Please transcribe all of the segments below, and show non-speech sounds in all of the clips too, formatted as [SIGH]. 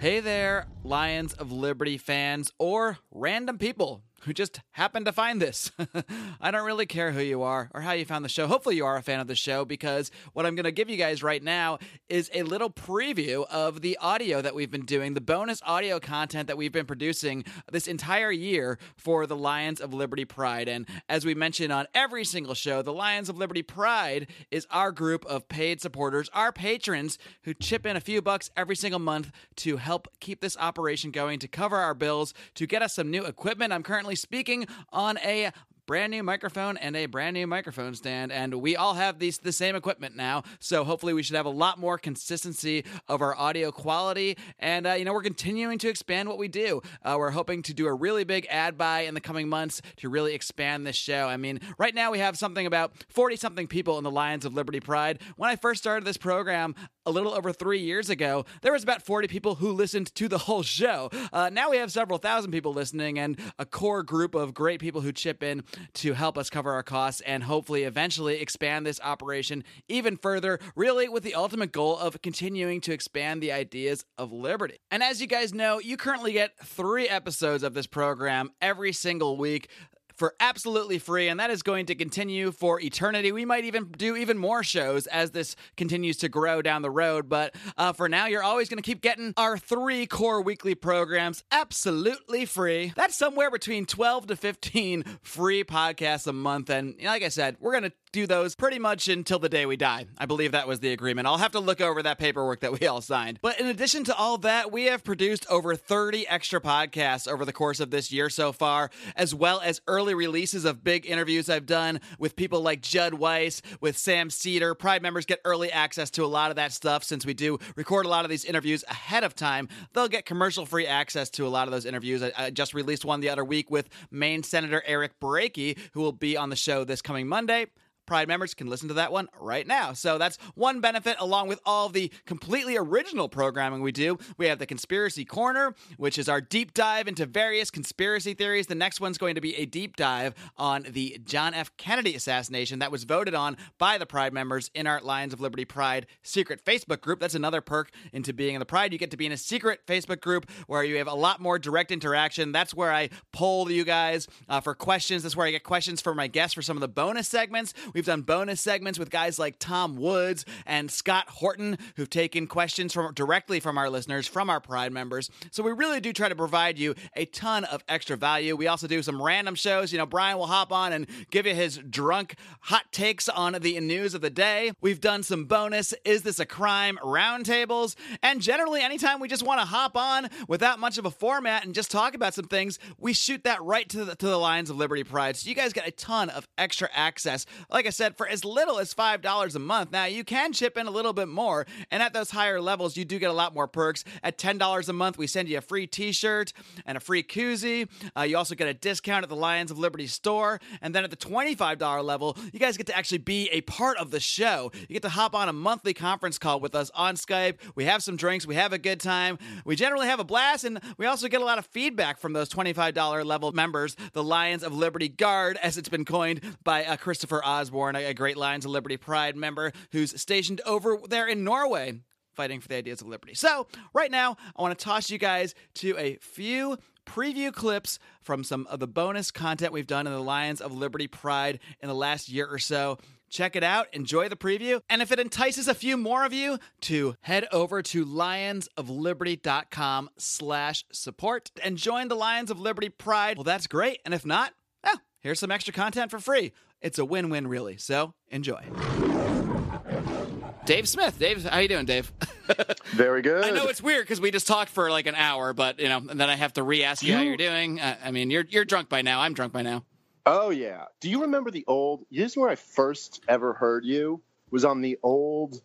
Hey there, Lions of Liberty fans or random people who just happened to find this. [LAUGHS] I don't really care who you are or how you found the show. Hopefully, you are a fan of the show because what I'm going to give you guys right now is a little preview of the audio that we've been doing, the bonus audio content that we've been producing this entire year for the Lions of Liberty Pride. And as we mentioned on every single show, the Lions of Liberty Pride is our group of paid supporters, our patrons who chip in a few bucks every single month to help keep this operation going, to cover our bills, to get us some new equipment. I'm currently speaking on a brand new microphone and a brand new microphone stand and we all have these the same equipment now. So hopefully we should have a lot more consistency of our audio quality. And uh, you know we're continuing to expand what we do. Uh, we're hoping to do a really big ad buy in the coming months to really expand this show. I mean right now we have something about 40 something people in the lions of liberty pride. When i first started this program a little over three years ago, there was about 40 people who listened to the whole show. Uh, now we have several thousand people listening and a core group of great people who chip in to help us cover our costs and hopefully eventually expand this operation even further, really with the ultimate goal of continuing to expand the ideas of liberty. And as you guys know, you currently get three episodes of this program every single week for absolutely free, and that is going to continue for eternity. We might even do even more shows as this continues to grow down the road. But uh, for now, you're always going to keep getting our three core weekly programs absolutely free. That's somewhere between 12 to 15 free podcasts a month. And like I said, we're going to do those pretty much until the day we die. I believe that was the agreement. I'll have to look over that paperwork that we all signed. But in addition to all that, we have produced over 30 extra podcasts over the course of this year so far, as well as early releases of big interviews I've done with people like Judd Weiss, with Sam Seder. Pride members get early access to a lot of that stuff since we do record a lot of these interviews ahead of time. They'll get commercial free access to a lot of those interviews. I, I just released one the other week with Maine Senator Eric Brakey, who will be on the show this coming Monday. Pride members can listen to that one right now. So that's one benefit, along with all the completely original programming we do. We have the Conspiracy Corner, which is our deep dive into various conspiracy theories. The next one's going to be a deep dive on the John F. Kennedy assassination that was voted on by the Pride members in our Lions of Liberty Pride secret Facebook group. That's another perk into being in the Pride. You get to be in a secret Facebook group where you have a lot more direct interaction. That's where I poll you guys uh, for questions. That's where I get questions for my guests for some of the bonus segments. We've done bonus segments with guys like Tom Woods and Scott Horton, who've taken questions from directly from our listeners, from our Pride members. So we really do try to provide you a ton of extra value. We also do some random shows. You know, Brian will hop on and give you his drunk hot takes on the news of the day. We've done some bonus Is This a Crime roundtables. And generally, anytime we just want to hop on without much of a format and just talk about some things, we shoot that right to the, to the Lions of Liberty Pride. So you guys get a ton of extra access. Like I said, for as little as $5 a month. Now, you can chip in a little bit more, and at those higher levels, you do get a lot more perks. At $10 a month, we send you a free t shirt and a free koozie. Uh, you also get a discount at the Lions of Liberty store. And then at the $25 level, you guys get to actually be a part of the show. You get to hop on a monthly conference call with us on Skype. We have some drinks, we have a good time. We generally have a blast, and we also get a lot of feedback from those $25 level members, the Lions of Liberty Guard, as it's been coined by uh, Christopher Osborne, a Great Lions of Liberty Pride member who's stationed over there in Norway fighting for the ideas of liberty. So, right now, I want to toss you guys to a few preview clips from some of the bonus content we've done in the Lions of Liberty Pride in the last year or so. Check it out, enjoy the preview, and if it entices a few more of you to head over to lionsofliberty.com slash support and join the Lions of Liberty Pride, well, that's great. And if not, well, here's some extra content for free. It's a win-win, really. So enjoy. Dave Smith. Dave, how you doing, Dave? [LAUGHS] Very good. I know it's weird because we just talked for like an hour, but you know, and then I have to re-ask you, how you're doing. Uh, I mean, you're you're drunk by now. I'm drunk by now. Oh yeah. Do you remember the old? This is where I first ever heard you. Was on the old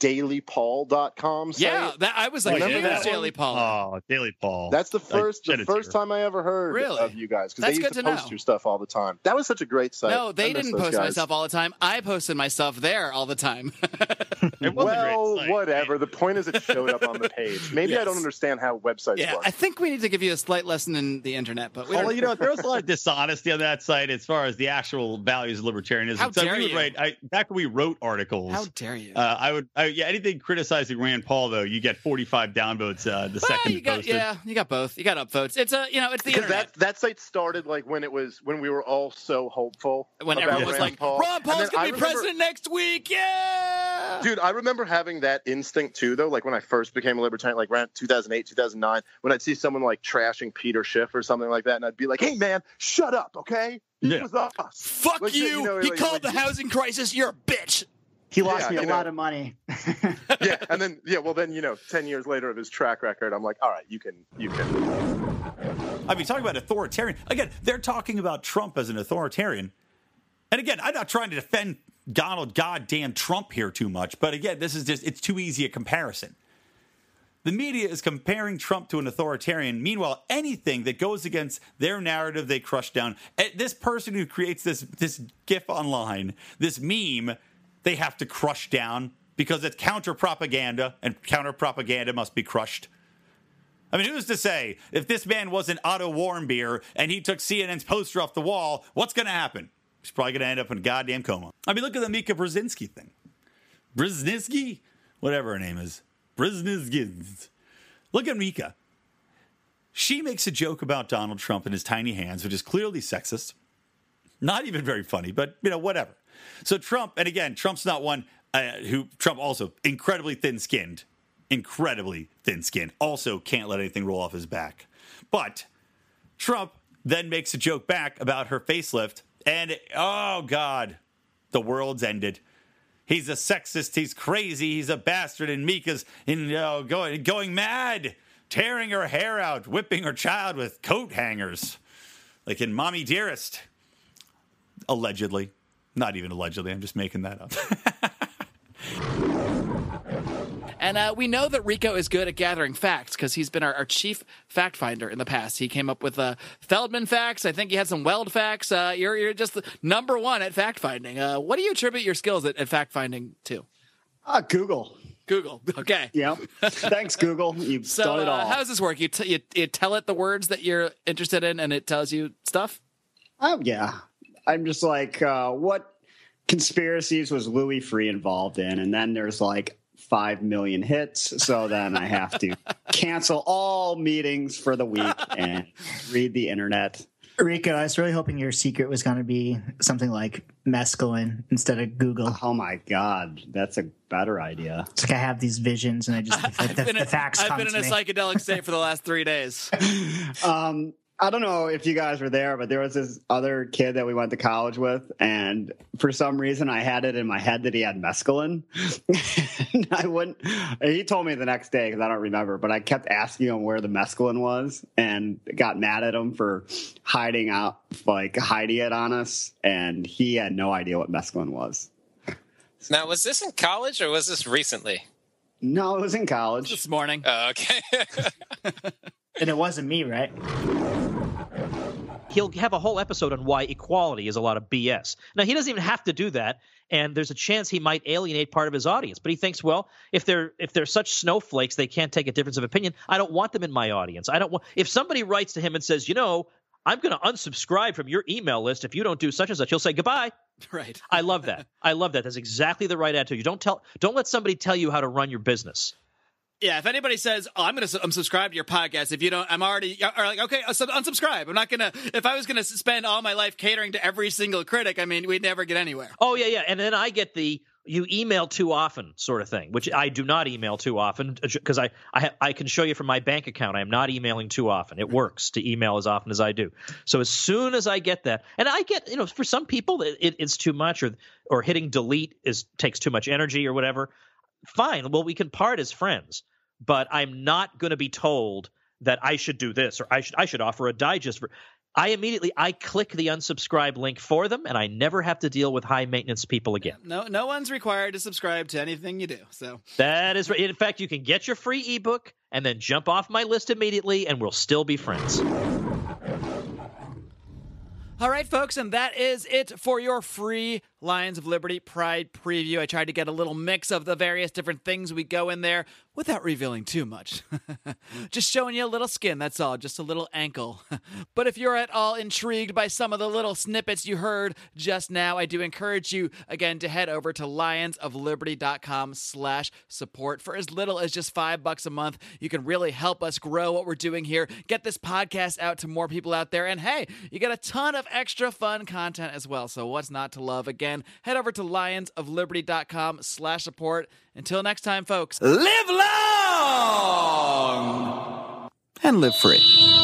dailypaul.com site. Yeah, that I was like, Remember "Who's that? Daily Paul. Oh, Daily Paul. That's the first the first time I ever heard Really? of you guys because That's they used good to to post know. your stuff all the time. That was such a great site. no, they didn't post guys. myself all the time. I posted myself there all the time. [LAUGHS] [LAUGHS] It was a great Well, site. whatever. The point is, it showed up on the page. Maybe I don't understand how websites yeah, work. I think we need to give you a slight lesson in the internet, but we Well, don't. you know, there was a lot of [LAUGHS] dishonesty on that site as far as the actual values of libertarianism. How so dare we you. write I, back when we wrote articles. How dare you? uh, I would I uh, yeah, anything criticizing Rand Paul though, you get 45 downvotes uh, the Well, second you got, posted. yeah, you got both. You got upvotes. It's a, you know, it's the Because internet. that that site started like when it was when we were all so hopeful. when about everyone was Rand like, Paul. Ron Paul's gonna I be remember- president next week. Yeah. Dude, I remember having that instinct too, though. Like when I first became a libertarian, like around 2008, 2009, when I'd see someone like trashing Peter Schiff or something like that, and I'd be like, "Hey, man, shut up, okay? He Yeah. was us." Fuck Like, you. you know, he like- called like- the housing crisis. You're a bitch. He lost Yeah, me a you know. lot of money. [LAUGHS] yeah, and then yeah, well, then you know, 10 years later of his track record, I'm like, "All right, you can, you can." I mean, talking about authoritarian. Again, they're talking about Trump as an authoritarian. And again, I'm not trying to defend Donald goddamn Trump here too much, but again, this is just, it's too easy a comparison. The media is comparing Trump to an authoritarian. Meanwhile, anything that goes against their narrative, they crush down. Eh, This person who creates this this GIF online, this meme, they have to crush down because it's counter propaganda, and counter propaganda must be crushed. I mean, who's to say if this man wasn't Otto Warmbier and he took CNN's poster off the wall, what's going to happen? He's probably going to end up in a goddamn coma. I mean, look at the Mika Brzezinski thing. Brzezinski? Whatever her name is. Brzezinski. Look at Mika. She makes a joke about Donald Trump and his tiny hands, which is clearly sexist. Not even very funny, but you know, whatever. So Trump, and again, Trump's not one uh, who Trump also incredibly thin-skinned, incredibly thin-skinned. Also, can't let anything roll off his back. But Trump then makes a joke back about her facelift, and oh god, the world's ended. He's a sexist. He's crazy. He's a bastard. And Mika's in, you know, going going mad, tearing her hair out, whipping her child with coat hangers, like in "Mommy Dearest." Allegedly, not even allegedly. I'm just making that up. [LAUGHS] And uh, we know that Rico is good at gathering facts because he's been our, our chief fact finder in the past. He came up with uh, Feldman facts. I think he had some Weld facts. Uh, you're you're just number one at fact finding. Uh, what do you attribute your skills at, at fact finding to? Ah, Google. Google. Okay. Yep. Thanks, Google. You've So done it all. uh, how does this work? You, t- you you tell it the words that you're interested in, and it tells you stuff. Oh yeah, I'm just like, uh, what conspiracies was Louis Freeh involved in? And then there's like five million hits, so then I have to [LAUGHS] cancel all meetings for the week and read the internet. Rico, I was really hoping your secret was going to be something like mescaline instead of Google. Oh my god, that's a better idea. It's like I have these visions and I just [LAUGHS] I've the, been, the in, facts I've come been in to a me. psychedelic state for the last three days. [LAUGHS] Um, I don't know if you guys were there, but there was this other kid that we went to college with, and for some reason, I had it in my head that he had mescaline. [LAUGHS] I wouldn't. He told me the next day because I don't remember, but I kept asking him where the mescaline was, and got mad at him for hiding out, like hiding it on us, and he had no idea what mescaline was. Now, was this in college or was this recently? No, it was in college. this morning. Oh, okay. [LAUGHS] and it wasn't me, right? He'll have a whole episode on why equality is a lot of BS. Now he doesn't even have to do that, and there's a chance he might alienate part of his audience. But he thinks, well, if they're if they're such snowflakes, they can't take a difference of opinion. I don't want them in my audience. I don't want if somebody writes to him and says, you know, I'm going to unsubscribe from your email list if you don't do such and such. He'll say goodbye. [LAUGHS] Right. I love that. I love that. That's exactly the right attitude. You don't tell don't let somebody tell you how to run your business. Yeah, if anybody says, "Oh, I'm going to unsubscribe to your podcast," if you don't, I'm already or like, okay, uh, unsub- unsubscribe. I'm not gonna. If I was going to spend all my life catering to every single critic, I mean, we'd never get anywhere. Oh yeah, yeah. And then I get the you email too often sort of thing, which I do not email too often uh, because I I, ha- I can show you from my bank account I am not emailing too often. It works to email as often as I do. So as soon as I get that, and I get you know for some people it, it's too much or or hitting delete is takes too much energy or whatever. Fine, well we can part as friends, but I'm not going to be told that I should do this or I should I should offer a digest for. I immediately I click the unsubscribe link for them, and I never have to deal with high maintenance people again. No, no one's required to subscribe to anything you do. So That is right. In fact, you can get your free ebook and then jump off my list immediately, and we'll still be friends. All right, folks, and that is it for your free Lions of Liberty Pride preview. I tried to get a little mix of the various different things we go in there without revealing too much. [LAUGHS] just showing you a little skin, that's all, just a little ankle. [LAUGHS] but if you're at all intrigued by some of the little snippets you heard just now, I do encourage you again to head over to lionsofliberty.com slash support for as little as just five bucks a month. You can really help us grow what we're doing here, get this podcast out to more people out there, and hey, you get a ton of extra fun content as well. So what's not to love? Again, head over to lionsofliberty.com slash support. Until next time, folks, live long and live free.